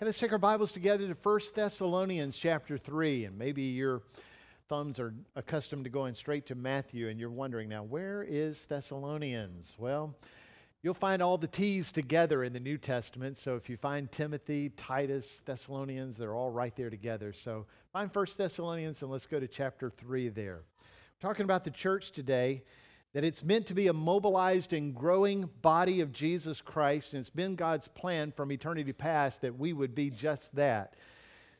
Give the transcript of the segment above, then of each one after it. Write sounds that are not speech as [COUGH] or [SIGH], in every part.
Let's take our Bibles together to 1 Thessalonians chapter 3. And maybe your thumbs are accustomed to going straight to Matthew and you're wondering now, where is Thessalonians? Well, you'll find all the T's together in the New Testament. So if you find Timothy, Titus, Thessalonians, they're all right there together. So find 1 Thessalonians and let's go to chapter 3 there. We're talking about the church today that it's meant to be a mobilized and growing body of Jesus Christ, and it's been God's plan from eternity past that we would be just that.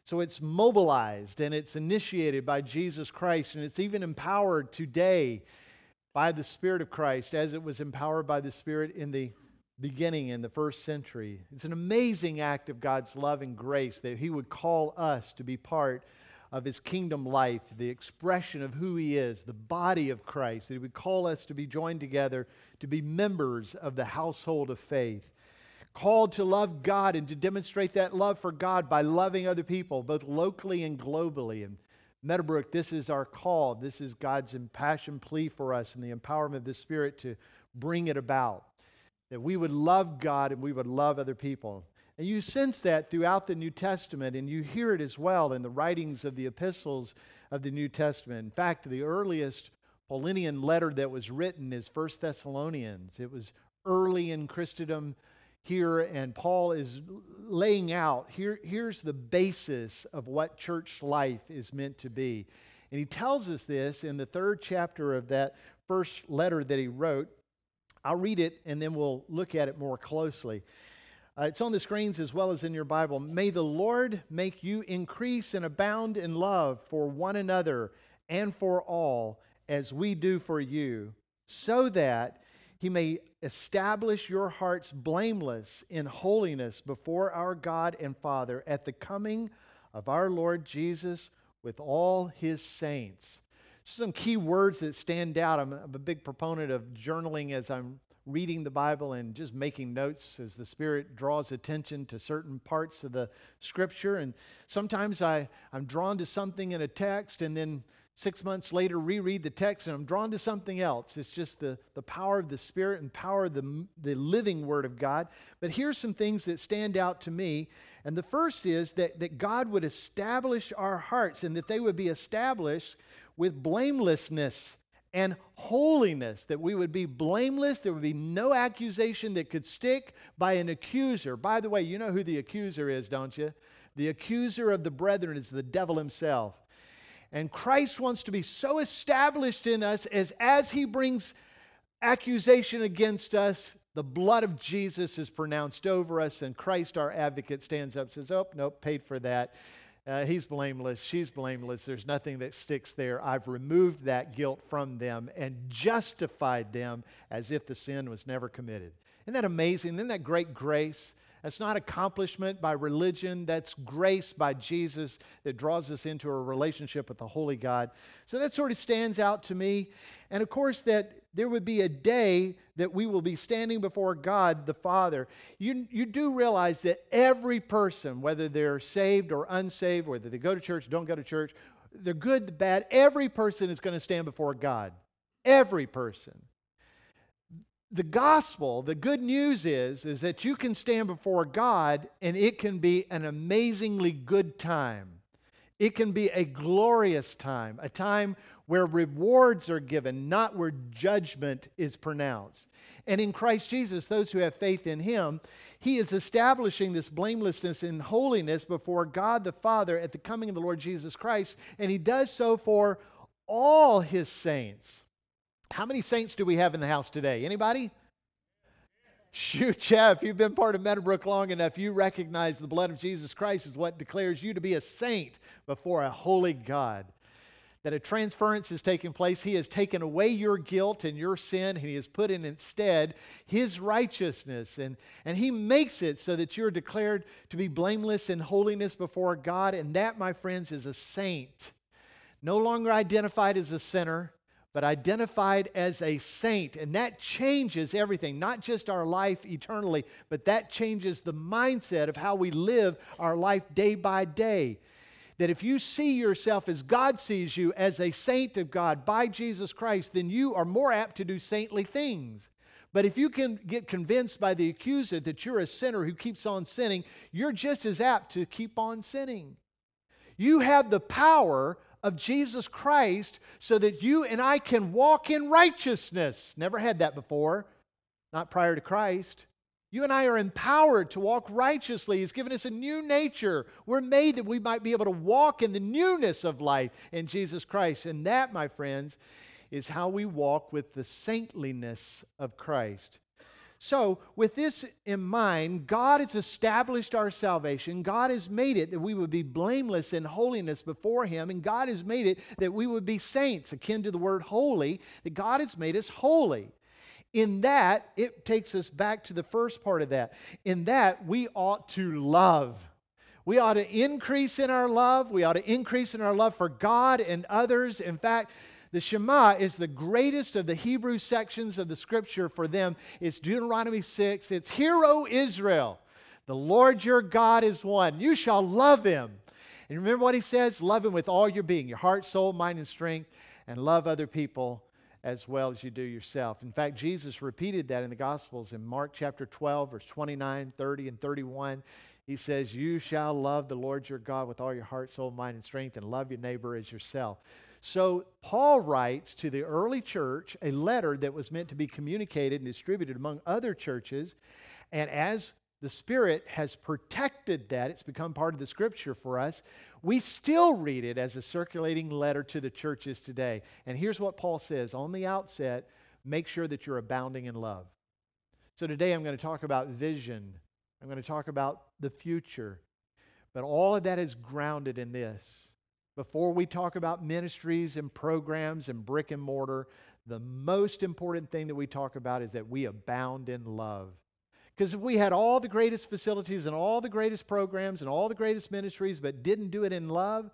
So it's mobilized and it's initiated by Jesus Christ, and it's even empowered today by the Spirit of Christ as it was empowered by the Spirit in the beginning in the first century. It's an amazing act of God's love and grace that He would call us to be part of his kingdom life, the expression of who he is, the body of Christ, that he would call us to be joined together to be members of the household of faith. Called to love God and to demonstrate that love for God by loving other people, both locally and globally. And Meadowbrook, this is our call. This is God's impassioned plea for us and the empowerment of the Spirit to bring it about. That we would love God and we would love other people. And you sense that throughout the New Testament, and you hear it as well in the writings of the epistles of the New Testament. In fact, the earliest Paulinian letter that was written is First Thessalonians. It was early in Christendom here, and Paul is laying out here, here's the basis of what church life is meant to be. And he tells us this in the third chapter of that first letter that he wrote. I'll read it and then we'll look at it more closely. Uh, it's on the screens as well as in your Bible. May the Lord make you increase and abound in love for one another and for all, as we do for you, so that he may establish your hearts blameless in holiness before our God and Father at the coming of our Lord Jesus with all his saints. Some key words that stand out. I'm a big proponent of journaling as I'm reading the Bible and just making notes as the Spirit draws attention to certain parts of the Scripture. And sometimes I, I'm drawn to something in a text and then six months later reread the text and I'm drawn to something else. It's just the, the power of the Spirit and power of the, the living Word of God. But here's some things that stand out to me. And the first is that, that God would establish our hearts and that they would be established with blamelessness and holiness, that we would be blameless. There would be no accusation that could stick by an accuser. By the way, you know who the accuser is, don't you? The accuser of the brethren is the devil himself. And Christ wants to be so established in us as as he brings accusation against us, the blood of Jesus is pronounced over us, and Christ, our advocate, stands up says, Oh, nope, paid for that. Uh, he's blameless. She's blameless. There's nothing that sticks there. I've removed that guilt from them and justified them as if the sin was never committed. Isn't that amazing? Isn't that great grace? That's not accomplishment by religion. That's grace by Jesus that draws us into a relationship with the Holy God. So that sort of stands out to me. And of course, that there would be a day that we will be standing before God the Father. You, you do realize that every person, whether they're saved or unsaved, whether they go to church, don't go to church, the good, the bad, every person is going to stand before God. Every person. The gospel, the good news is, is that you can stand before God and it can be an amazingly good time. It can be a glorious time, a time where rewards are given, not where judgment is pronounced. And in Christ Jesus, those who have faith in Him, He is establishing this blamelessness and holiness before God the Father at the coming of the Lord Jesus Christ. And He does so for all His saints. How many saints do we have in the house today? Anybody? Shoot, Jeff, you've been part of Meadowbrook long enough, you recognize the blood of Jesus Christ is what declares you to be a saint before a holy God that a transference is taking place. He has taken away your guilt and your sin, and He has put in instead His righteousness. And, and He makes it so that you're declared to be blameless in holiness before God. And that, my friends, is a saint. No longer identified as a sinner, but identified as a saint. And that changes everything, not just our life eternally, but that changes the mindset of how we live our life day by day that if you see yourself as God sees you, as a saint of God by Jesus Christ, then you are more apt to do saintly things. But if you can get convinced by the accuser that you're a sinner who keeps on sinning, you're just as apt to keep on sinning. You have the power of Jesus Christ so that you and I can walk in righteousness. Never had that before, not prior to Christ. You and I are empowered to walk righteously. He's given us a new nature. We're made that we might be able to walk in the newness of life in Jesus Christ. And that, my friends, is how we walk with the saintliness of Christ. So, with this in mind, God has established our salvation. God has made it that we would be blameless in holiness before Him. And God has made it that we would be saints, akin to the word holy, that God has made us holy. In that, it takes us back to the first part of that. In that, we ought to love. We ought to increase in our love. We ought to increase in our love for God and others. In fact, the Shema is the greatest of the Hebrew sections of the scripture for them. It's Deuteronomy 6. It's Hear, O Israel, the Lord your God is one. You shall love him. And remember what he says? Love him with all your being, your heart, soul, mind, and strength, and love other people as well as you do yourself. In fact, Jesus repeated that in the Gospels in Mark chapter 12, verse 29, 30, and 31. He says, You shall love the Lord your God with all your heart, soul, mind, and strength, and love your neighbor as yourself. So, Paul writes to the early church a letter that was meant to be communicated and distributed among other churches. And as the Spirit has protected that, it's become part of the scripture for us. We still read it as a circulating letter to the churches today. And here's what Paul says on the outset make sure that you're abounding in love. So today I'm going to talk about vision, I'm going to talk about the future. But all of that is grounded in this before we talk about ministries and programs and brick and mortar, the most important thing that we talk about is that we abound in love. Because if we had all the greatest facilities and all the greatest programs and all the greatest ministries but didn't do it in love,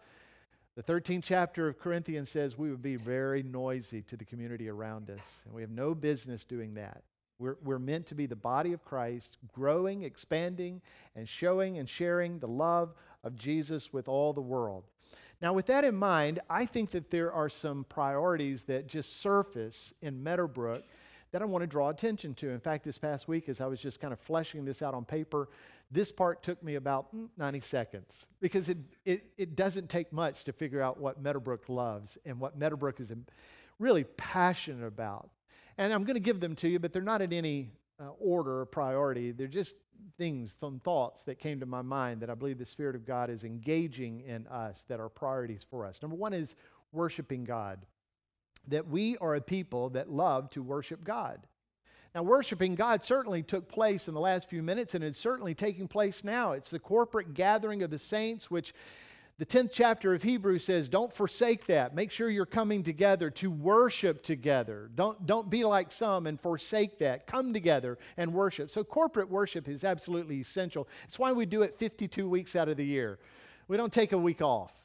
the 13th chapter of Corinthians says we would be very noisy to the community around us. And we have no business doing that. We're, we're meant to be the body of Christ, growing, expanding, and showing and sharing the love of Jesus with all the world. Now, with that in mind, I think that there are some priorities that just surface in Meadowbrook that I want to draw attention to. In fact, this past week, as I was just kind of fleshing this out on paper, this part took me about mm, 90 seconds because it, it, it doesn't take much to figure out what Meadowbrook loves and what Meadowbrook is really passionate about. And I'm going to give them to you, but they're not in any uh, order or priority. They're just things, some thoughts that came to my mind that I believe the Spirit of God is engaging in us that are priorities for us. Number one is worshiping God, that we are a people that love to worship God. Now, worshiping God certainly took place in the last few minutes, and it's certainly taking place now. It's the corporate gathering of the saints, which the 10th chapter of Hebrews says, Don't forsake that. Make sure you're coming together to worship together. Don't, don't be like some and forsake that. Come together and worship. So, corporate worship is absolutely essential. It's why we do it 52 weeks out of the year. We don't take a week off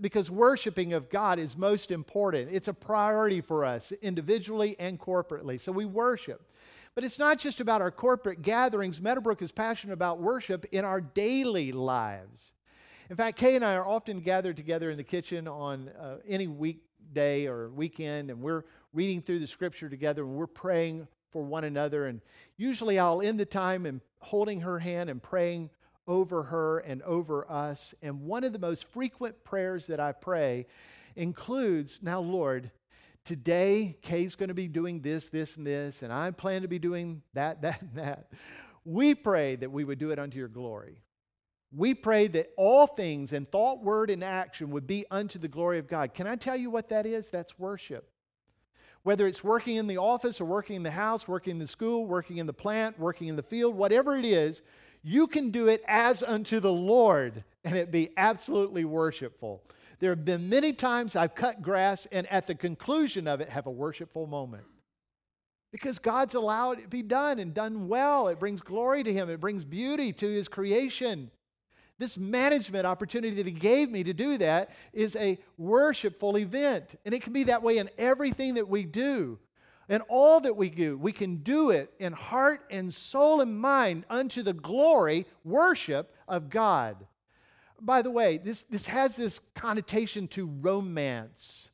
because worshiping of God is most important. It's a priority for us individually and corporately. So, we worship. But it's not just about our corporate gatherings. Meadowbrook is passionate about worship in our daily lives. In fact, Kay and I are often gathered together in the kitchen on uh, any weekday or weekend, and we're reading through the scripture together and we're praying for one another. And usually I'll end the time and holding her hand and praying over her and over us. And one of the most frequent prayers that I pray includes Now, Lord, today Kay's going to be doing this, this, and this, and I plan to be doing that, [LAUGHS] that, and that. We pray that we would do it unto your glory. We pray that all things in thought, word, and action would be unto the glory of God. Can I tell you what that is? That's worship. Whether it's working in the office or working in the house, working in the school, working in the plant, working in the field, whatever it is, you can do it as unto the Lord and it be absolutely worshipful. There have been many times I've cut grass and at the conclusion of it have a worshipful moment. Because God's allowed it to be done and done well. It brings glory to Him, it brings beauty to His creation. This management opportunity that He gave me to do that is a worshipful event. And it can be that way in everything that we do. And all that we do, we can do it in heart and soul and mind unto the glory, worship of God. By the way, this, this has this connotation to romance.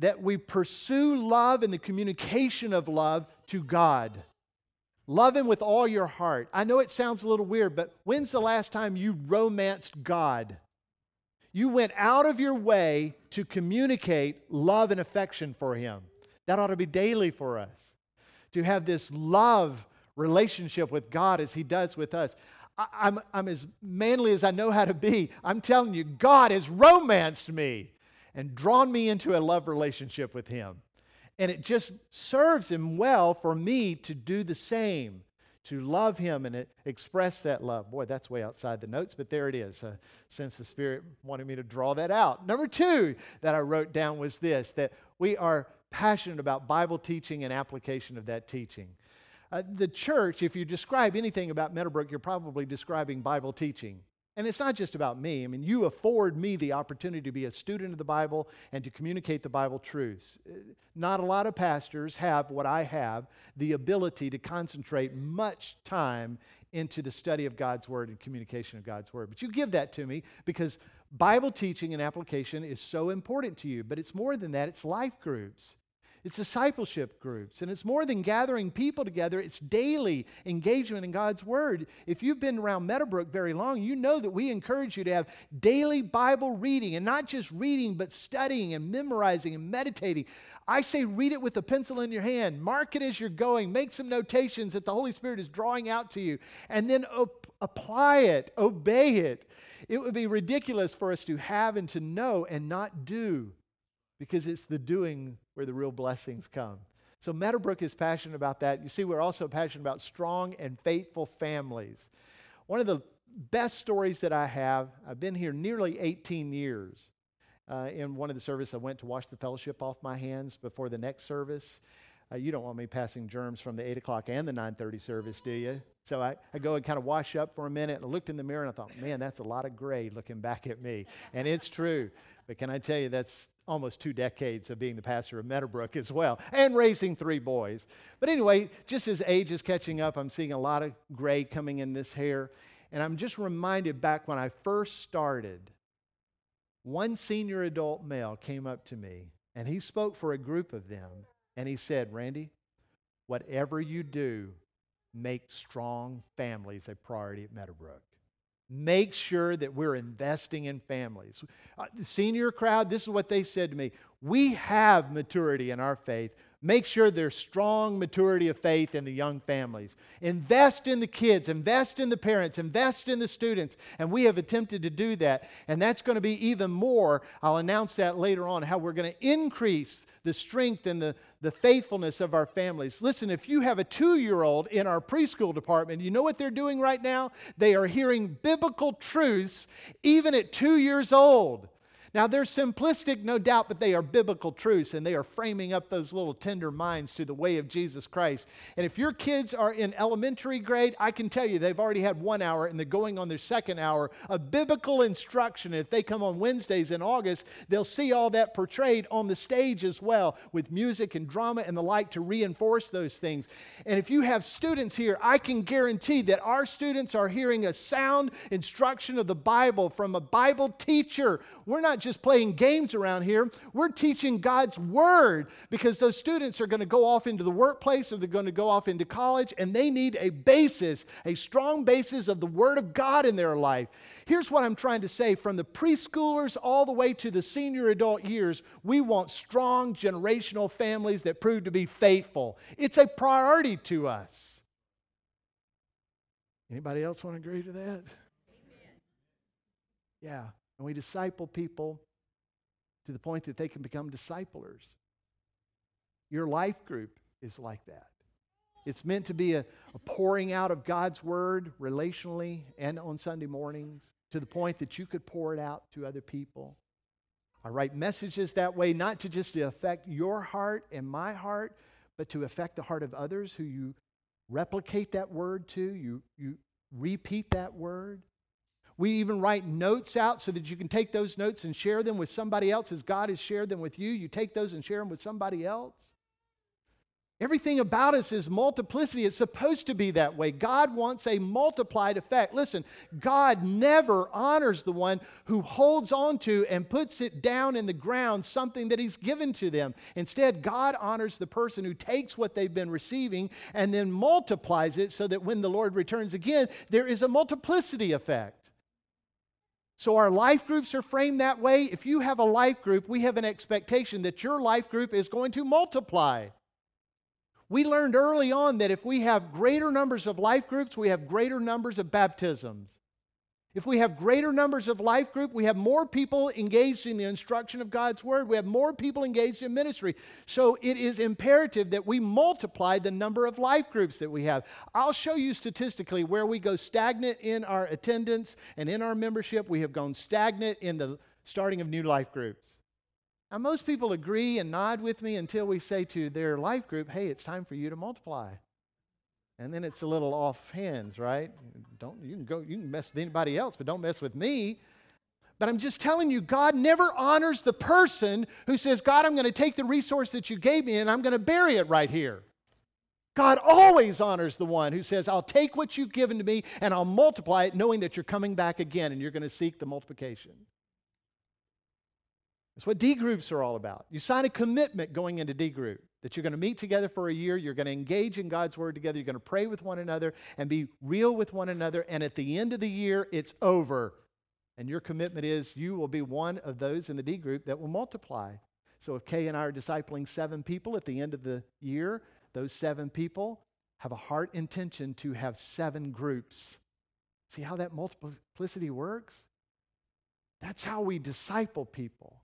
that we pursue love and the communication of love to God. Love Him with all your heart. I know it sounds a little weird, but when's the last time you romanced God? You went out of your way to communicate love and affection for Him. That ought to be daily for us. To have this love relationship with God as He does with us. I, I'm, I'm as manly as I know how to be. I'm telling you, God has romanced me and drawn me into a love relationship with Him. And it just serves Him well for me to do the same, to love Him and express that love. Boy, that's way outside the notes, but there it is, uh, since the Spirit wanted me to draw that out. Number two that I wrote down was this that we are passionate about Bible teaching and application of that teaching. Uh, the church, if you describe anything about Meadowbrook, you're probably describing Bible teaching. And it's not just about me. I mean, you afford me the opportunity to be a student of the Bible and to communicate the Bible truths. Uh, not a lot of pastors have what I have the ability to concentrate much time into the study of God's Word and communication of God's Word. But you give that to me because Bible teaching and application is so important to you. But it's more than that, it's life groups. It's discipleship groups, and it's more than gathering people together, it's daily engagement in God's Word. If you've been around Meadowbrook very long, you know that we encourage you to have daily Bible reading, and not just reading, but studying and memorizing and meditating. I say read it with a pencil in your hand, mark it as you're going, make some notations that the Holy Spirit is drawing out to you, and then op- apply it, obey it. It would be ridiculous for us to have and to know and not do because it's the doing where the real blessings come. So Meadowbrook is passionate about that. You see, we're also passionate about strong and faithful families. One of the best stories that I have, I've been here nearly 18 years. Uh, in one of the services, I went to wash the fellowship off my hands before the next service. Uh, you don't want me passing germs from the 8 o'clock and the 9.30 service, do you? So I, I go and kind of wash up for a minute and I looked in the mirror and I thought, man, that's a lot of gray looking back at me. And it's true. But can I tell you, that's almost two decades of being the pastor of Meadowbrook as well, and raising three boys. But anyway, just as age is catching up, I'm seeing a lot of gray coming in this hair. And I'm just reminded back when I first started, one senior adult male came up to me and he spoke for a group of them. And he said, Randy, whatever you do, make strong families a priority at Meadowbrook make sure that we're investing in families. Uh, the senior crowd, this is what they said to me. We have maturity in our faith. Make sure there's strong maturity of faith in the young families. Invest in the kids, invest in the parents, invest in the students. And we have attempted to do that. And that's going to be even more. I'll announce that later on, how we're going to increase the strength and the, the faithfulness of our families. Listen, if you have a two year old in our preschool department, you know what they're doing right now? They are hearing biblical truths even at two years old. Now, they're simplistic, no doubt, but they are biblical truths and they are framing up those little tender minds to the way of Jesus Christ. And if your kids are in elementary grade, I can tell you they've already had one hour and they're going on their second hour of biblical instruction. If they come on Wednesdays in August, they'll see all that portrayed on the stage as well with music and drama and the like to reinforce those things. And if you have students here, I can guarantee that our students are hearing a sound instruction of the Bible from a Bible teacher. We're not just playing games around here. We're teaching God's Word because those students are going to go off into the workplace or they're going to go off into college and they need a basis, a strong basis of the Word of God in their life. Here's what I'm trying to say from the preschoolers all the way to the senior adult years, we want strong generational families that prove to be faithful. It's a priority to us. Anybody else want to agree to that? Amen. Yeah and we disciple people to the point that they can become disciplers. Your life group is like that. It's meant to be a, a, pouring out of God's word relationally and on Sunday mornings to the point that you could pour it out to other people. I write messages that way, not to just to affect your heart and my heart, but to affect the heart of others who you replicate that word to, you, you repeat that word. We even write notes out so that you can take those notes and share them with somebody else as God has shared them with you. You take those and share them with somebody else. Everything about us is multiplicity. It's supposed to be that way. God wants a multiplied effect. Listen, God never honors the one who holds on to and puts it down in the ground something that He's given to them. Instead, God honors the person who takes what they've been receiving and then multiplies it so that when the Lord returns again, there is a multiplicity effect. So, our life groups are framed that way. If you have a life group, we have an expectation that your life group is going to multiply. We learned early on that if we have greater numbers of life groups, we have greater numbers of baptisms. If we have greater numbers of life group, we have more people engaged in the instruction of God's word. We have more people engaged in ministry. So it is imperative that we multiply the number of life groups that we have. I'll show you statistically where we go stagnant in our attendance and in our membership. We have gone stagnant in the starting of new life groups. Now, most people agree and nod with me until we say to their life group, hey, it's time for you to multiply. And then it's a little off hands, right? Don't, you can go, you can mess with anybody else, but don't mess with me. But I'm just telling you, God never honors the person who says, God, I'm going to take the resource that you gave me and I'm going to bury it right here. God always honors the one who says, I'll take what you've given to me and I'll multiply it, knowing that you're coming back again and you're going to seek the multiplication. That's what D groups are all about. You sign a commitment going into D group that you're going to meet together for a year, you're going to engage in God's word together, you're going to pray with one another and be real with one another. And at the end of the year, it's over. And your commitment is you will be one of those in the D group that will multiply. So if Kay and I are discipling seven people at the end of the year, those seven people have a heart intention to have seven groups. See how that multiplicity works? That's how we disciple people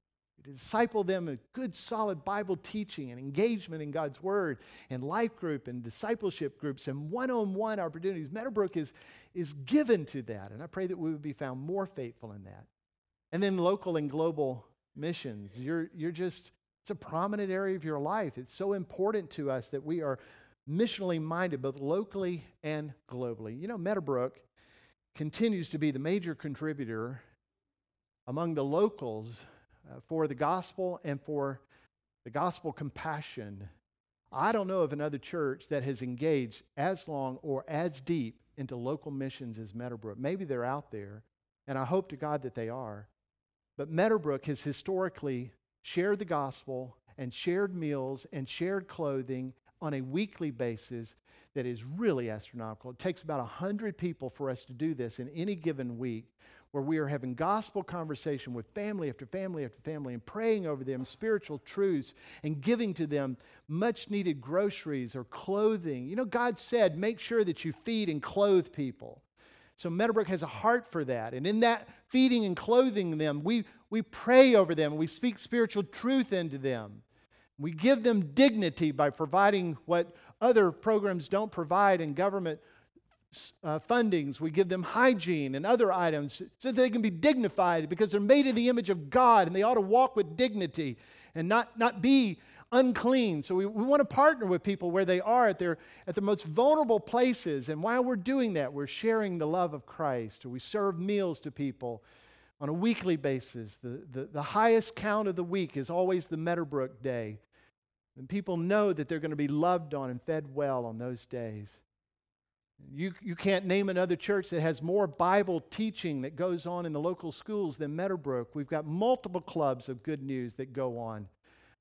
disciple them with good, solid Bible teaching and engagement in God's Word, and life group and discipleship groups and one on one opportunities. Meadowbrook is, is given to that, and I pray that we would be found more faithful in that. And then local and global missions. You're, you're just, it's a prominent area of your life. It's so important to us that we are missionally minded, both locally and globally. You know, Meadowbrook continues to be the major contributor among the locals uh, for the gospel and for the gospel compassion. I don't know of another church that has engaged as long or as deep into local missions as Meadowbrook. Maybe they're out there, and I hope to God that they are. But Meadowbrook has historically shared the gospel and shared meals and shared clothing on a weekly basis that is really astronomical. It takes about 100 people for us to do this in any given week where we are having gospel conversation with family after family after family and praying over them spiritual truths and giving to them much needed groceries or clothing. You know, God said, make sure that you feed and clothe people. So Meadowbrook has a heart for that. And in that feeding and clothing them, we, we pray over them. We speak spiritual truth into them. We give them dignity by providing what other programs don't provide in government uh, fundings. We give them hygiene and other items so that they can be dignified because they're made in the image of God and they ought to walk with dignity and not, not be unclean. So we, we want to partner with people where they are at their, at the most vulnerable places. And while we're doing that, we're sharing the love of Christ we serve meals to people on a weekly basis. The, the, the highest count of the week is always the Meadowbrook Day. And people know that they're going to be loved on and fed well on those days. You, you can't name another church that has more Bible teaching that goes on in the local schools than Meadowbrook. We've got multiple clubs of good news that go on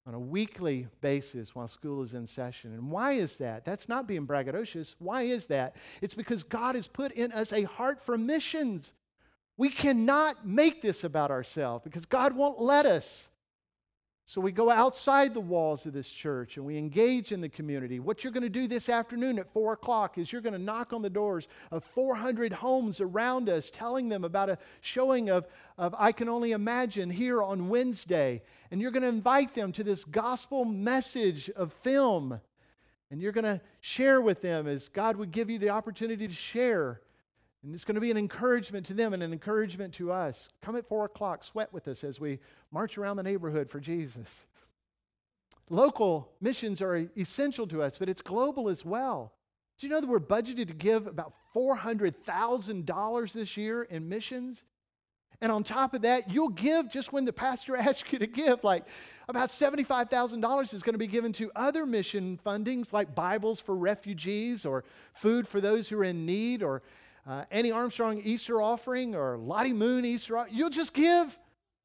on a weekly basis while school is in session. And why is that? That's not being braggadocious. Why is that? It's because God has put in us a heart for missions. We cannot make this about ourselves because God won't let us. So we go outside the walls of this church and we engage in the community. What you're going to do this afternoon at 4 o'clock is you're going to knock on the doors of 400 homes around us, telling them about a showing of, of I Can Only Imagine here on Wednesday. And you're going to invite them to this gospel message of film. And you're going to share with them as God would give you the opportunity to share. And it's going to be an encouragement to them and an encouragement to us. Come at four o'clock, sweat with us as we march around the neighborhood for Jesus. Local missions are essential to us, but it's global as well. Do you know that we're budgeted to give about $400,000 this year in missions? And on top of that, you'll give just when the pastor [LAUGHS] asks you to give. Like about $75,000 is going to be given to other mission fundings like Bibles for refugees or food for those who are in need or uh, Annie Armstrong Easter offering or Lottie Moon Easter offering. You'll just give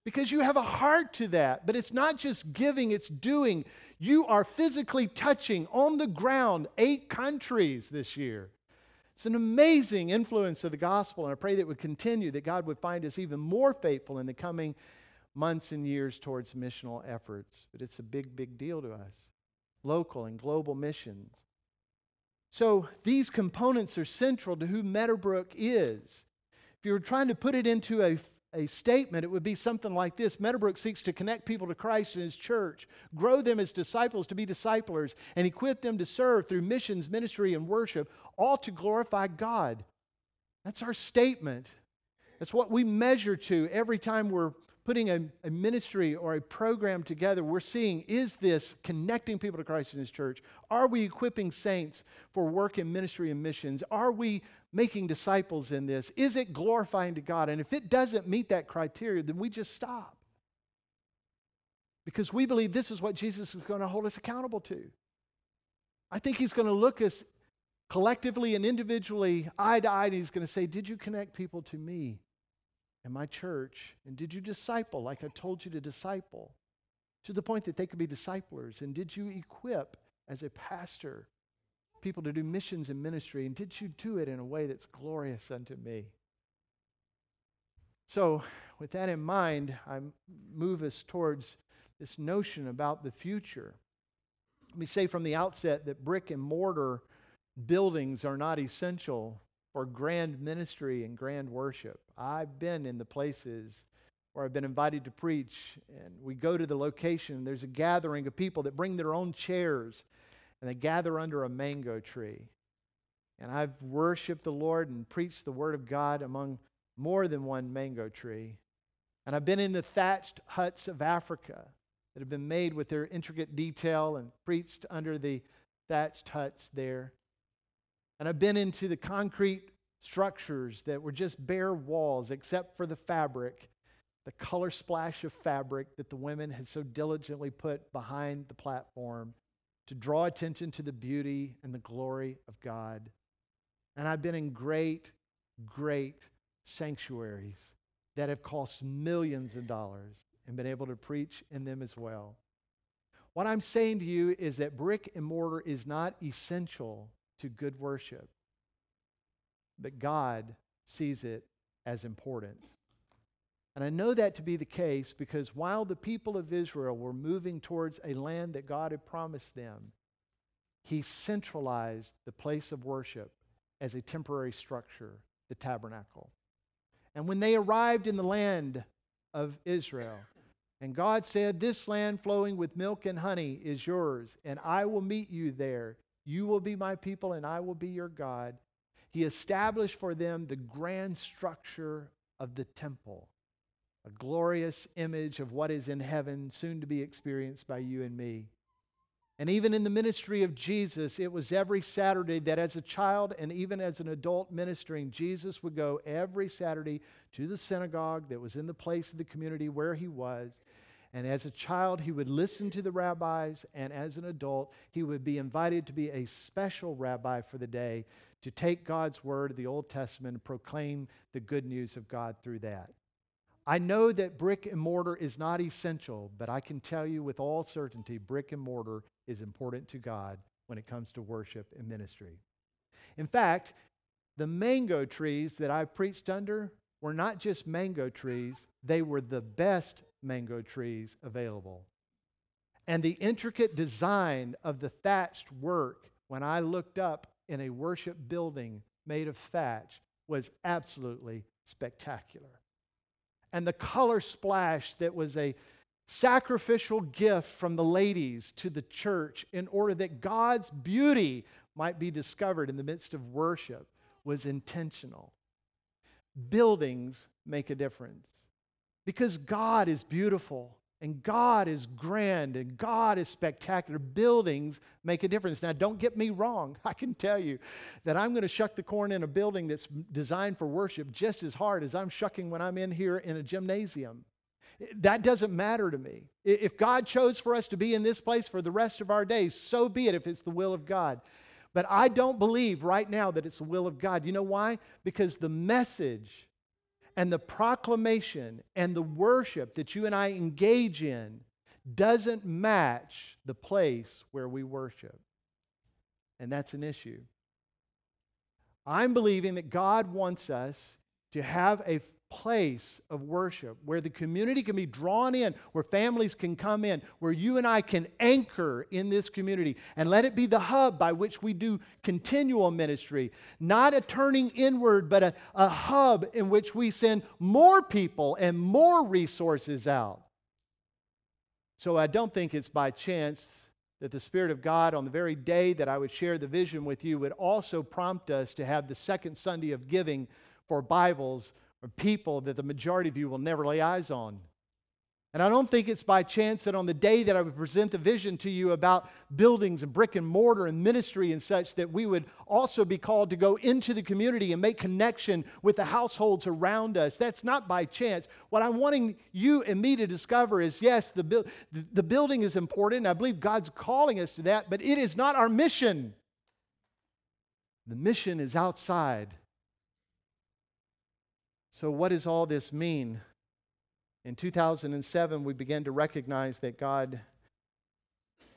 because you have a heart to that. But it's not just giving, it's doing. You are physically touching on the ground eight countries this year. It's an amazing influence of the gospel, and I pray that would continue, that God would find us even more faithful in the coming months and years towards missional efforts. But it's a big, big deal to us local and global missions. So these components are central to who Meadowbrook is. If you were trying to put it into a a statement, it would be something like this Meadowbrook seeks to connect people to Christ and His church, grow them as disciples to be disciplers, and equip them to serve through missions, ministry, and worship, all to glorify God. That's our statement. That's what we measure to every time we're putting a, a, ministry or a program together, we're seeing is this connecting people to Christ in His church? Are we equipping saints for work in ministry and missions? Are we making disciples in this? Is it glorifying to God? And if it doesn't meet that criteria, then we just stop. Because we believe this is what Jesus is going to hold us accountable to. I think He's going to look us collectively and individually eye to eye, and He's going to say, Did you connect people to me and my church? And did you disciple like I told you to disciple? To the point that they could be disciplers. And did you equip as a pastor people to do missions and ministry, and did you do it in a way that's glorious unto me? So, with that in mind, I move us towards this notion about the future. Let me say from the outset that brick and mortar buildings are not essential for grand ministry and grand worship. I've been in the places where I've been invited to preach, and we go to the location, there's a gathering of people that bring their own chairs and they gather under a mango tree. And I've worshiped the Lord and preached the Word of God among more than one mango tree. And I've been in the thatched huts of Africa that have been made with their intricate detail and preached under the thatched huts there. And I've been into the concrete structures that were just bare walls except for the fabric, the color splash of fabric that the women had so diligently put behind the platform to draw attention to the beauty and the glory of God. And I've been in great, great sanctuaries that have cost millions of dollars and been able to preach in them as well. What I'm saying to you is that brick and mortar is not essential to good worship, but God sees it as important. And I know that to be the case because while the people of Israel were moving towards a land that God had promised them, he centralized the place of worship as a temporary structure, the tabernacle. And when they arrived in the land of Israel, and God said, This land flowing with milk and honey is yours, and I will meet you there. You will be my people, and I will be your God. He established for them the grand structure of the temple a glorious image of what is in heaven, soon to be experienced by you and me. And even in the ministry of Jesus, it was every Saturday that as a child and even as an adult ministering, Jesus would go every Saturday to the synagogue that was in the place of the community where he was. And as a child, he would listen to the rabbis, and as an adult, he would be invited to be a special rabbi for the day to take God's word, the Old Testament, and proclaim the good news of God through that. I know that brick and mortar is not essential, but I can tell you with all certainty brick and mortar is important to God when it comes to worship and ministry. In fact, the mango trees that I preached under were not just mango trees, they were the best mango trees available. And the intricate design of the thatched work, when I looked up in a worship building made of thatch, was absolutely spectacular and the color splash that was a sacrificial gift from the ladies to the church in order that God's beauty might be discovered in the midst of worship was intentional. Buildings make a difference because God is beautiful And God is grand and God is spectacular. Buildings make a difference. Now, don't get me wrong. [LAUGHS] I can tell you that I'm going to shuck the corn in a building that's designed for worship just as hard as I'm shucking when I'm in here in a gymnasium. That doesn't matter to me. If God chose for us to be in this place for the rest of our days, so be it if it's the will of God. But I don't believe right now that it's the will of God. You know why? Because the message and the proclamation and the worship that you and I engage in doesn't match the place where we worship. And that's an issue. I'm believing that God wants us to have a place of worship where the community can be drawn in, where families can come in, where you and I can anchor in this community and let it be the hub by which we do continual ministry. Not a turning inward, but a, a hub in which we send more people and more resources out. So I don't think it's by chance that the Spirit of God, on the very day that I would share the vision with you, would also prompt us to have the second Sunday of giving for Bibles or people that the majority of you will never lay eyes on. And I don't think it's by chance that on the day that I would present the vision to you about buildings and brick and mortar and ministry and such, that we would also be called to go into the community and make connection with the households around us. That's not by chance. What I'm wanting you and me to discover is yes, the, bu- the building is important. I believe God's calling us to that, but it is not our mission. The mission is outside so, what does all this mean? In 2007, we began to recognize that God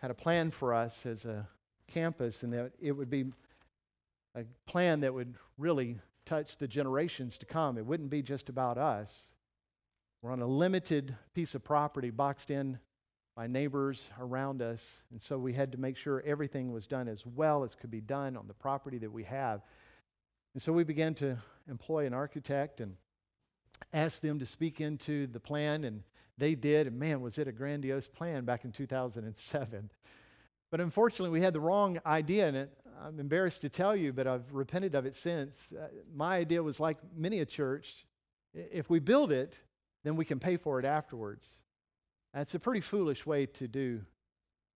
had a plan for us as a campus and that it would be a plan that would really touch the generations to come. It wouldn't be just about us. We're on a limited piece of property boxed in by neighbors around us, and so we had to make sure everything was done as well as could be done on the property that we have. And so we began to employ an architect and ask them to speak into the plan, and they did. And man, was it a grandiose plan back in 2007. But unfortunately, we had the wrong idea in it. I'm embarrassed to tell you, but I've repented of it since. Uh, my idea was like many a church if we build it, then we can pay for it afterwards. That's a pretty foolish way to do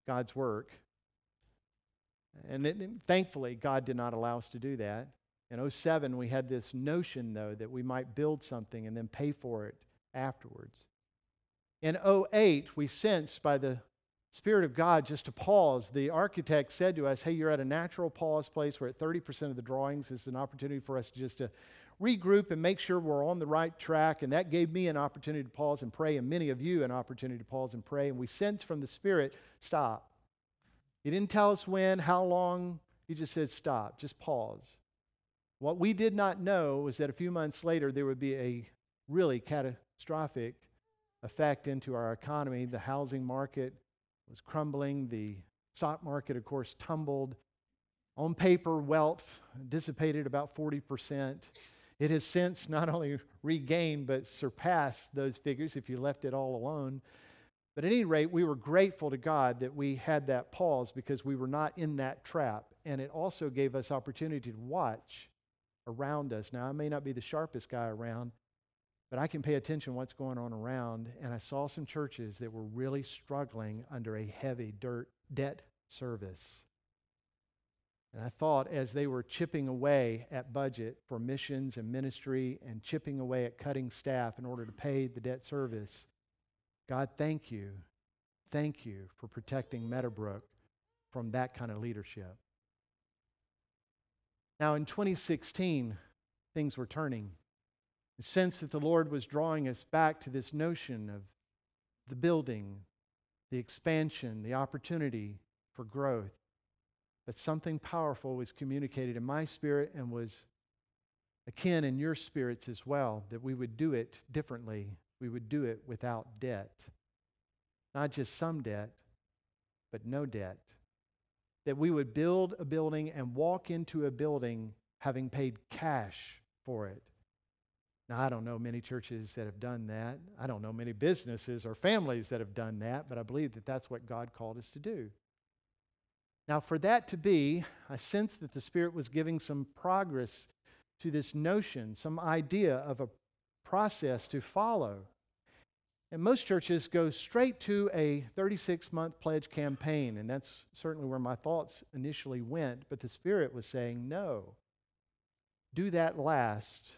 God's work. And, it, and thankfully, God did not allow us to do that. In 07, we had this notion, though, that we might build something and then pay for it afterwards. In 08, we sensed by the Spirit of God just to pause. The architect said to us, Hey, you're at a natural pause place. We're at 30% of the drawings. This is an opportunity for us just to regroup and make sure we're on the right track. And that gave me an opportunity to pause and pray, and many of you an opportunity to pause and pray. And we sensed from the Spirit, stop. He didn't tell us when, how long. He just said, stop, just pause. What we did not know was that a few months later there would be a really catastrophic effect into our economy. The housing market was crumbling, the stock market, of course, tumbled. On paper, wealth dissipated about 40%. It has since not only regained but surpassed those figures if you left it all alone. But at any rate, we were grateful to God that we had that pause because we were not in that trap. And it also gave us opportunity to watch around us. Now, I may not be the sharpest guy around, but I can pay attention what's going on around. And I saw some churches that were really struggling under a heavy dirt debt service. And I thought as they were chipping away at budget for missions and ministry and chipping away at cutting staff in order to pay the debt service, God, thank you. Thank you for protecting Meadowbrook from that kind of leadership. Now, in 2016, things were turning. The sense that the Lord was drawing us back to this notion of the building, the expansion, the opportunity for growth. But something powerful was communicated in my spirit and was akin in your spirits as well, that we would do it differently. We would do it without debt. Not just some debt, but no debt that we would build a building and walk into a building having paid cash for it. Now, I don't know many churches that have done that. I don't know many businesses or families that have done that, but I believe that that's what God called us to do. Now, for that to be, I sense that the Spirit was giving some progress to this notion, some idea of a process to follow. And most churches go straight to a 36 month pledge campaign, and that's certainly where my thoughts initially went. But the Spirit was saying, no, do that last.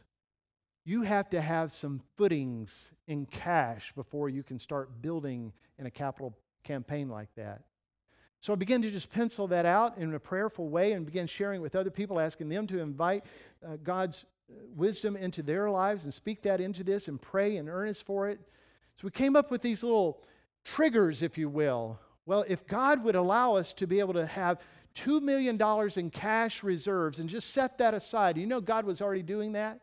You have to have some footings in cash before you can start building in a capital campaign like that. So I began to just pencil that out in a prayerful way and began sharing with other people, asking them to invite uh, God's uh, wisdom into their lives and speak that into this and pray in earnest for it. So we came up with these little triggers, if you will. Well, if God would allow us to be able to have $2 million in cash reserves and just set that aside, you know, God was already doing that.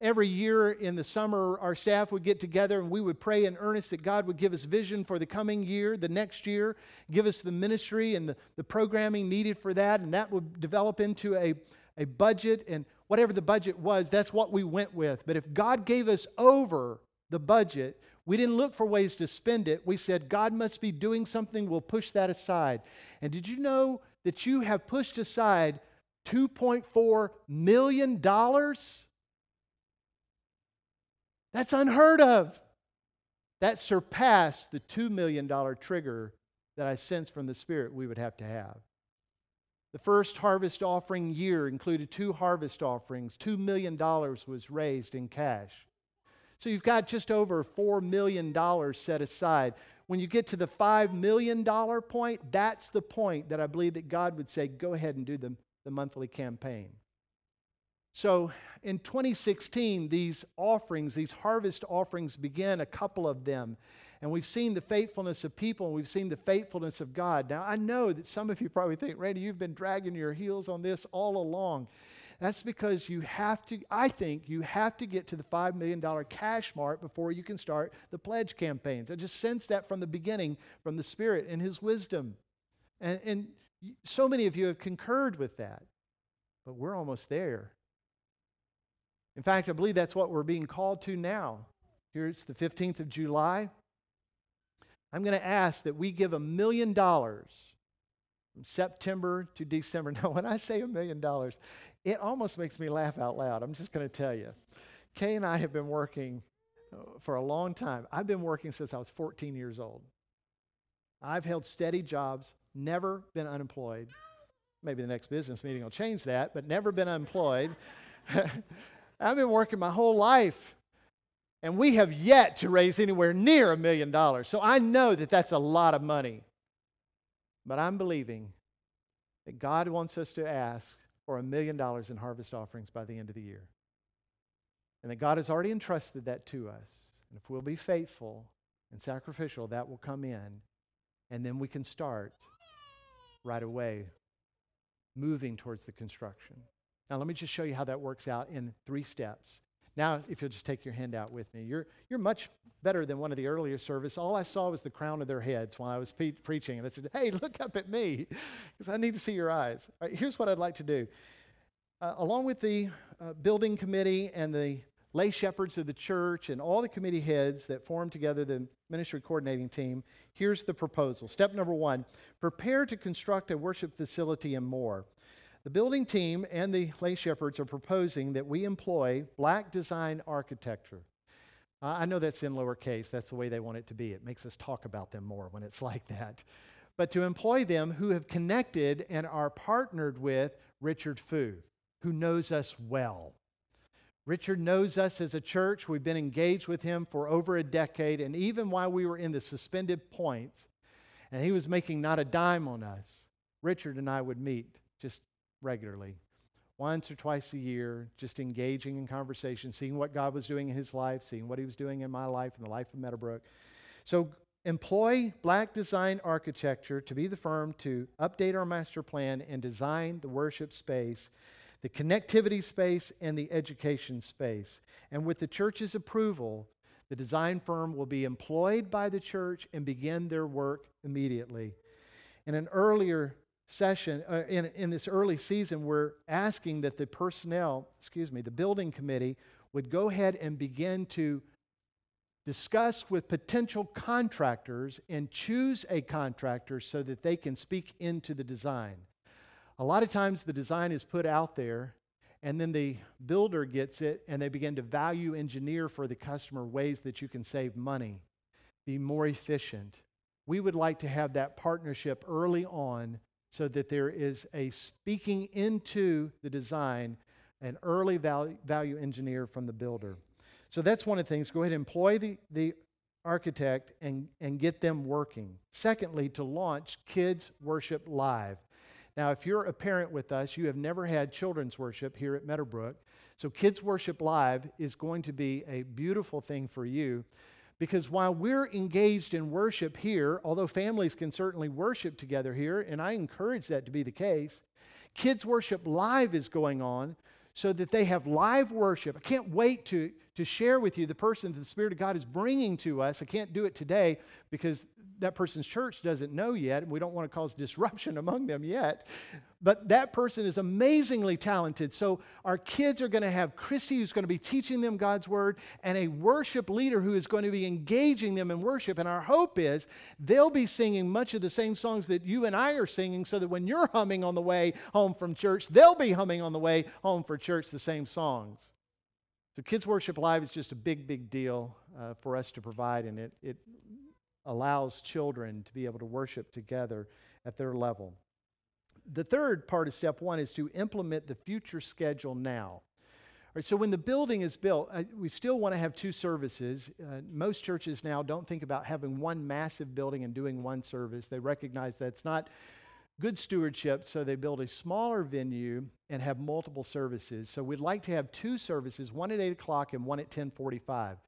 Every year in the summer, our staff would get together and we would pray in earnest that God would give us vision for the coming year, the next year, give us the ministry and the, the programming needed for that, and that would develop into a, a budget. And whatever the budget was, that's what we went with. But if God gave us over the budget, we didn't look for ways to spend it. We said, God must be doing something. We'll push that aside. And did you know that you have pushed aside $2.4 million? That's unheard of. That surpassed the $2 million trigger that I sensed from the Spirit we would have to have. The first harvest offering year included two harvest offerings. $2 million was raised in cash. So you've got just over $4 million set aside. When you get to the $5 million point, that's the point that I believe that God would say, go ahead and do the, the monthly campaign. So in 2016, these offerings, these harvest offerings began, a couple of them. And we've seen the faithfulness of people and we've seen the faithfulness of God. Now, I know that some of you probably think, Randy, you've been dragging your heels on this all along. That's because you have to, I think, you have to get to the $5 million cash mark before you can start the pledge campaigns. I just sense that from the beginning, from the Spirit and His wisdom. And, and so many of you have concurred with that, but we're almost there. In fact, I believe that's what we're being called to now. Here it's the 15th of July. I'm going to ask that we give a million dollars from September to December. [LAUGHS] Now, when I say a million dollars, it almost makes me laugh out loud. I'm just going to tell you. Kay and I have been working uh, for a long time. I've been working since I was 14 years old. I've held steady jobs, never been unemployed. Maybe the next business meeting will change that, but never been unemployed. [LAUGHS] I've been working my whole life, and we have yet to raise anywhere near a million dollars. So I know that that's a lot of money. But I'm believing that God wants us to ask or a million dollars in harvest offerings by the end of the year. And that God has already entrusted that to us. And if we'll be faithful and sacrificial, that will come in. And then we can start right away moving towards the construction. Now, let me just show you how that works out in three steps. Now, if you'll just take your hand out with me, you're, you're much better than one of the earlier service. All I saw was the crown of their heads when I was pe- preaching. And I said, hey, look up at me [LAUGHS] because I need to see your eyes. here's what I'd like to do. Uh, along with the uh, building committee and the lay shepherds of the church and all the committee heads that form together the ministry coordinating team, here's the proposal. Step number one prepare to construct a worship facility and more. The building team and the lay shepherds are proposing that we employ black design architecture. Uh, I know that's in lowercase, that's the way they want it to be. It makes us talk about them more when it's [LAUGHS] like that. But to employ them who have connected and are partnered with Richard Fu, who knows us well. Richard knows us as a church. We've been engaged with him for over a decade, and even while we were in the suspended points, and he was making not a dime on us, Richard and I would meet just regularly, once or twice a year, just engaging in conversation, seeing what God was doing in his life, seeing what he was doing in my life and the life of Meadowbrook. So employ black design architecture to be the firm to update our master plan and design the worship space, the connectivity space, and the education space. And with the church's approval, the design firm will be employed by the church and begin their work immediately. In an earlier session, uh, in, in this early season, we're asking that the personnel, excuse me, the building committee would go ahead and begin to discuss with potential contractors and choose a contractor so that they can speak into the design. A lot of times the design is put out there and then the builder gets it and they begin to value engineer for the customer ways that you can save money. be more efficient. We would like to have that partnership early on so that there is a speaking into the design, an early value, value engineer from the builder. So that's one of the things. Go ahead and employ the, the architect and, and get them working. Secondly, to launch Kids Worship Live. Now, if you're a parent with us, you have never had children's worship here at Meadowbrook. So, Kids Worship Live is going to be a beautiful thing for you because while we're engaged in worship here, although families can certainly worship together here, and I encourage that to be the case, Kids Worship Live is going on so that they have live worship. I can't wait to, to share with you the person that the Spirit of God is bringing to us. I can't do it today because that person's church doesn't know yet, and we don't want to cause disruption [LAUGHS] among them yet. But that person is amazingly talented. So our kids are going to have Christy, who's going to be teaching them God's word, and a worship leader who is going to be engaging them in worship. And our hope is they'll be singing much of the same songs that you and I are singing, so that when you're humming on the way home from church, they'll be humming on the way home for church the same songs. So Kids Worship Live is just a big, big deal uh, for us to provide, and it, it allows children to be able to worship together at their level. The third part of step one is to implement the future schedule now. All right, so when the building is built, uh, we still want to have two services. Uh, most churches now don't think about having one massive building and doing one service. They recognize that's not good stewardship, so they build a smaller venue and have multiple services. So we'd like to have two services, one at 8 o'clock and one at 1045.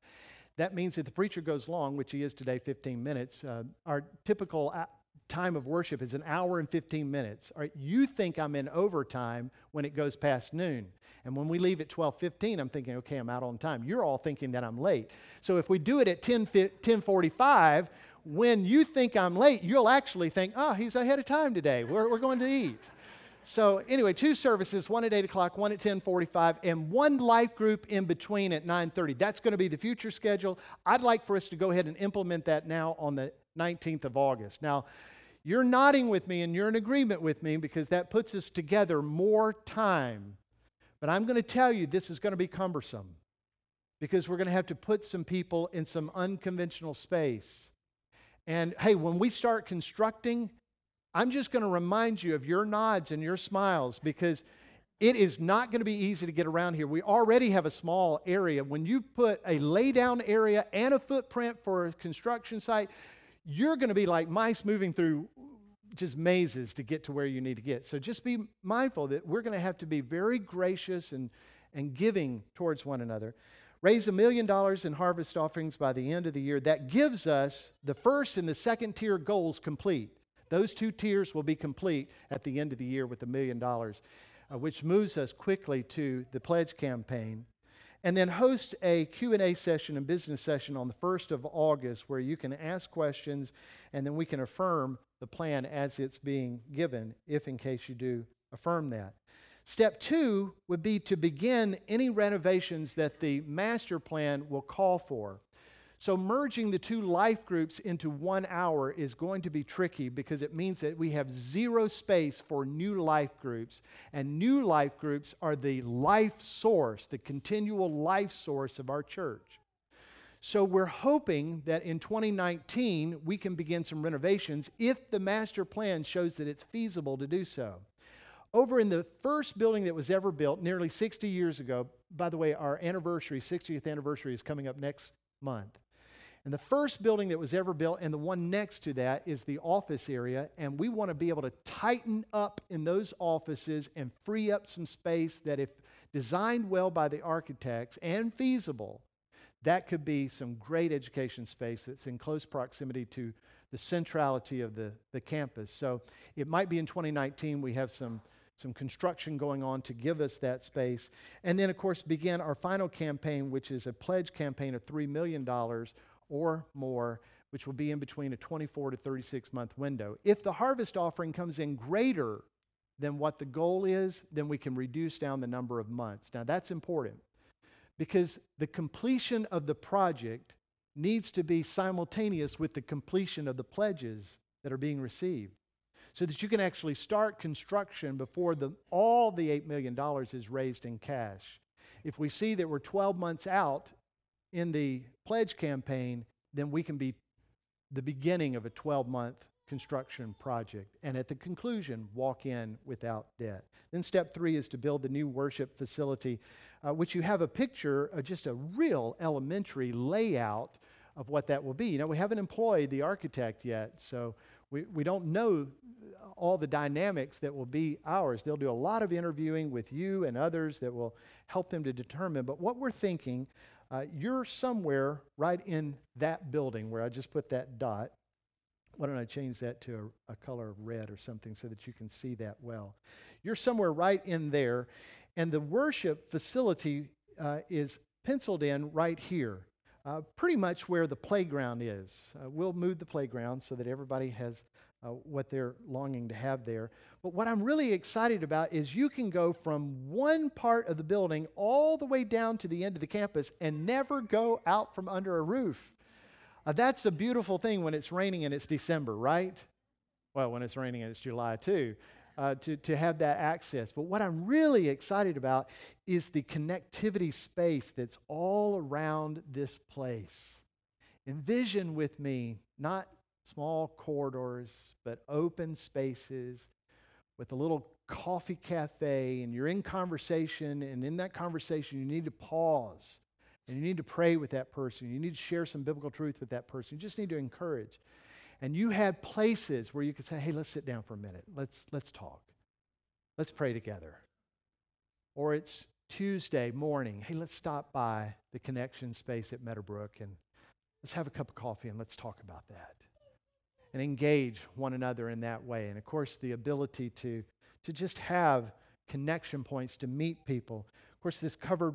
That means that the preacher goes long, which he is today, 15 minutes. Uh, our typical uh, time of worship is an hour and 15 minutes. You think I'm in overtime when it goes past noon. And when we leave at 12:15, I'm thinking, okay, I'm out on time. You're all thinking that I'm late. So if we do it at 10, 10:45, when you think I'm late, you'll actually think, oh, he's ahead of time today. We're, we're going to eat. So anyway, two services, one at 8 o'clock, one at 1045, and one life group in between at 930. That's going to be the future schedule. I'd like for us to go ahead and implement that now on the 19th of August. Now, you're nodding with me and you're in agreement with me because that puts us together more time. But I'm going to tell you this is going to be cumbersome because we're going to have to put some people in some unconventional space. And hey, when we start constructing, I'm just going to remind you of your nods and your smiles because it is not going to be easy to get around here. We already have a small area. When you put a laydown area and a footprint for a construction site, you're going to be like mice moving through just mazes to get to where you need to get. So just be mindful that we're going to have to be very gracious and, and giving towards one another. Raise a million dollars in harvest offerings by the end of the year. That gives us the first and the second tier goals complete. Those two tiers will be complete at the end of the year with a million dollars, uh, which moves us quickly to the pledge campaign. And then host a Q&A session and business session on the 1st of August where you can ask questions and then we can affirm the plan as it's being given if in case you do affirm that. Step two would be to begin any renovations that the master plan will call for. So, merging the two life groups into one hour is going to be tricky because it means that we have zero space for new life groups. And new life groups are the life source, the continual life source of our church. So, we're hoping that in 2019 we can begin some renovations if the master plan shows that it's feasible to do so. Over in the first building that was ever built nearly 60 years ago, by the way, our anniversary, 60th anniversary, is coming up next month. And the first building that was ever built, and the one next to that, is the office area. And we want to be able to tighten up in those offices and free up some space that, if designed well by the architects and feasible, that could be some great education space that's in close proximity to the centrality of the, the campus. So it might be in 2019 we have some, some construction going on to give us that space. And then, of course, begin our final campaign, which is a pledge campaign of $3 million or more, which will be in between a 24 to 36 month window. If the harvest offering comes in greater than what the goal is, then we can reduce down the number of months. Now, that's important because the completion of the project needs to be simultaneous with the completion of the pledges that are being received so that you can actually start construction before the, all the $8 million is raised in cash. If we see that we're 12 months out in the pledge campaign, then we can be the beginning of a 12 month construction project. And at the conclusion, walk in without debt. Then step three is to build the new worship facility, uh, which you have a picture of just a real elementary layout of what that will be. You know, we haven't employed the architect yet, so we, we don't know all the dynamics that will be ours. They'll do a lot of interviewing with you and others that will help them to determine. But what we're thinking, uh, you're somewhere right in that building where I just put that dot. Why don't I change that to a, a color of red or something so that you can see that well? You're somewhere right in there, and the worship facility uh, is penciled in right here uh, pretty much where the playground is. Uh, we'll move the playground so that everybody has uh, what they're longing to have there. But what I'm really excited about is you can go from one part of the building all the way down to the end of the campus and never go out from under a roof. Uh, that's a beautiful thing when it's raining and it's December, right? Well, when it's raining and it's July too uh, to, to have that access. But what I'm really excited about is the connectivity space that's all around this place. Envision with me not small corridors, but open spaces with a little coffee cafe, and you're in conversation, and in that conversation, you need to pause and you need to pray with that person. You need to share some biblical truth with that person. You just need to encourage and you had places where you could say, hey, let's sit down for a minute. Let's, let's talk. Let's pray together. Or it's Tuesday morning. Hey, let's stop by the connection space at Meadowbrook and let's have a cup of coffee and let's talk about that. And engage one another in that way. And of course, the ability to, to just have connection points to meet people Of course, this covered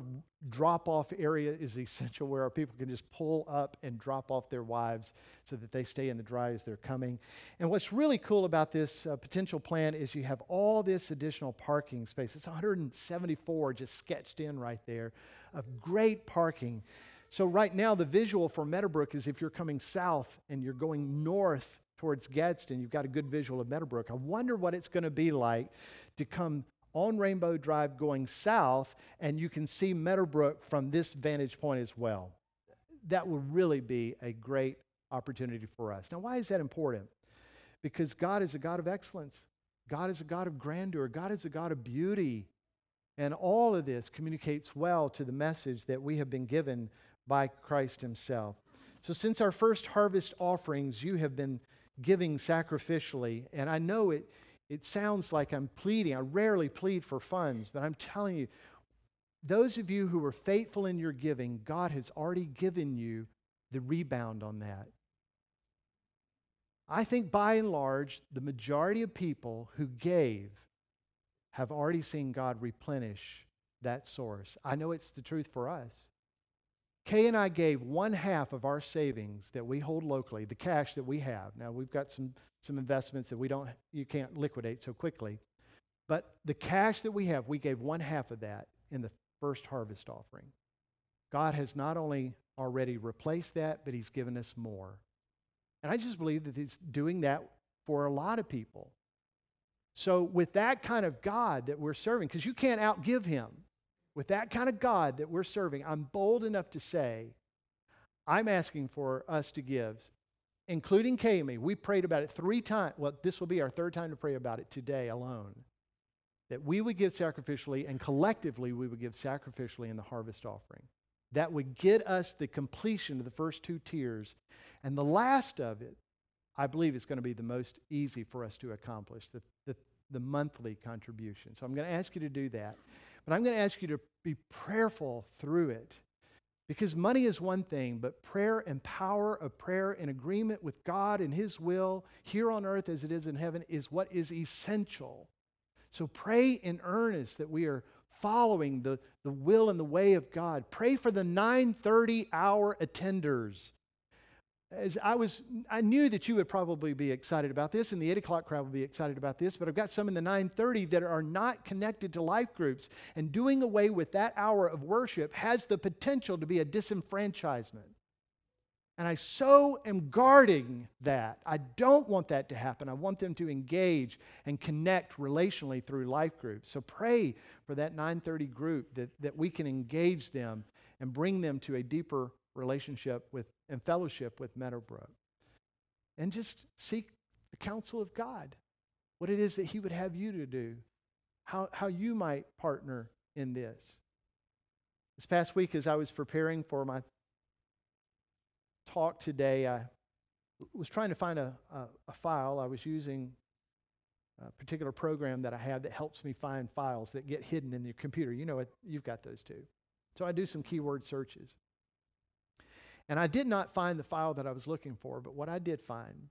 drop off area is [LAUGHS] essential where our people can just pull up and drop off their wives so that they stay in the dry as they're coming. And what's really cool about this uh, potential plan is you have all this additional parking space. It's 174 just sketched in right there of great parking. So, right now, the visual for Meadowbrook is if you're coming south and you're going north towards Gadsden, you've got a good visual of Meadowbrook. I wonder what it's going to be like to come on Rainbow Drive going south, and you can see Meadowbrook from this vantage point as well. That would really be a great opportunity for us. Now, why is that important? Because God is a God of excellence, God is a God of grandeur, God is a God of beauty. And all of this communicates well to the message that we have been given by Christ Himself. So, since our first harvest offerings, you have been giving sacrificially, and I know it it sounds like I'm pleading. I rarely plead for funds, but I'm telling you, those of you who are faithful in your giving, God has already given you the rebound on that. I think by and large, the majority of people who gave have already seen God replenish that source. I know it's the truth for us. Kay and I gave one half of our savings that we hold locally, the cash that we have. Now we've got some, some investments that we don't you can't liquidate so quickly. But the cash that we have, we gave one half of that in the first harvest offering. God has not only already replaced that, but He's given us more. And I just believe that He's doing that for a lot of people. So, with that kind of God that we're serving, because you can't outgive Him, with that kind of God that we're serving, I'm bold enough to say, I'm asking for us to give, including Kami. We prayed about it three times. Well, this will be our third time to pray about it today alone. That we would give sacrificially and collectively we would give sacrificially in the harvest offering. That would get us the completion of the first two tiers. And the last of it, I believe, is going to be the most easy for us to accomplish the, the, the monthly contribution. So I'm going to ask you to do that. But I'm going to ask you to be prayerful through it. Because money is one thing, but prayer and power of prayer in agreement with God and His will here on earth as it is in heaven is what is essential. So pray in earnest that we are following the, the will and the way of God. Pray for the 9:30 hour attenders as I was, I knew that you would probably be excited about this, and the 8 o'clock crowd would be excited about this, but I've got some in the 930 that are not connected to life groups. And doing away with that hour of worship has the potential to be a disenfranchisement. And I so am guarding that. I don't want that to happen. I want them to engage and connect relationally through life groups. So pray for that 930 group that, that we can engage them and bring them to a deeper relationship with and fellowship with Meadowbrook. and just seek the counsel of God, what it is that He would have you to do, how, how you might partner in this. This past week, as I was preparing for my talk today, I was trying to find a, a, a file. I was using a particular program that I have that helps me find files that get hidden in your computer. You know it, you've got those too. So I do some keyword searches. And I did not find the file that I was looking for, but what I did find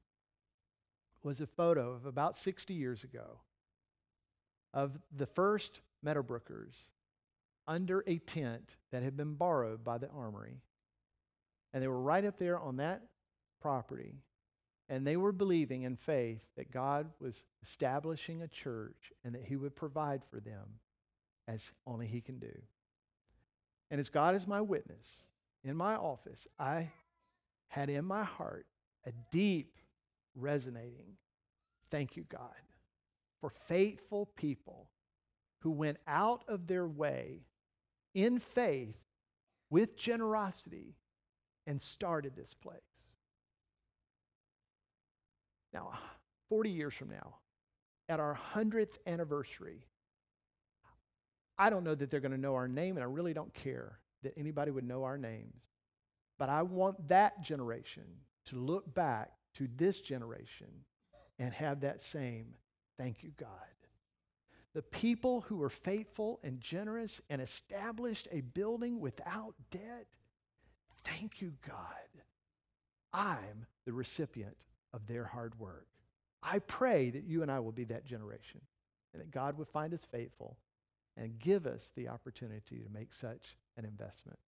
was a photo of about 60 years ago of the first Meadowbrookers under a tent that had been borrowed by the armory. And they were right up there on that property. And they were believing in faith that God was establishing a church and that He would provide for them as only He can do. And as God is my witness, in my office, I had in my heart a deep, resonating, thank you, God, for faithful people who went out of their way in faith with generosity and started this place. Now, 40 years from now, at our 100th anniversary, I don't know that they're going to know our name, and I really don't care that anybody would know our names. But I want that generation to look back to this generation and have that same thank you, God. The people who were faithful and generous and established a building without debt, thank you, God. I'm the recipient of their hard work. I pray that you and I will be that generation and that God would find us faithful and give us the opportunity to make such an investment.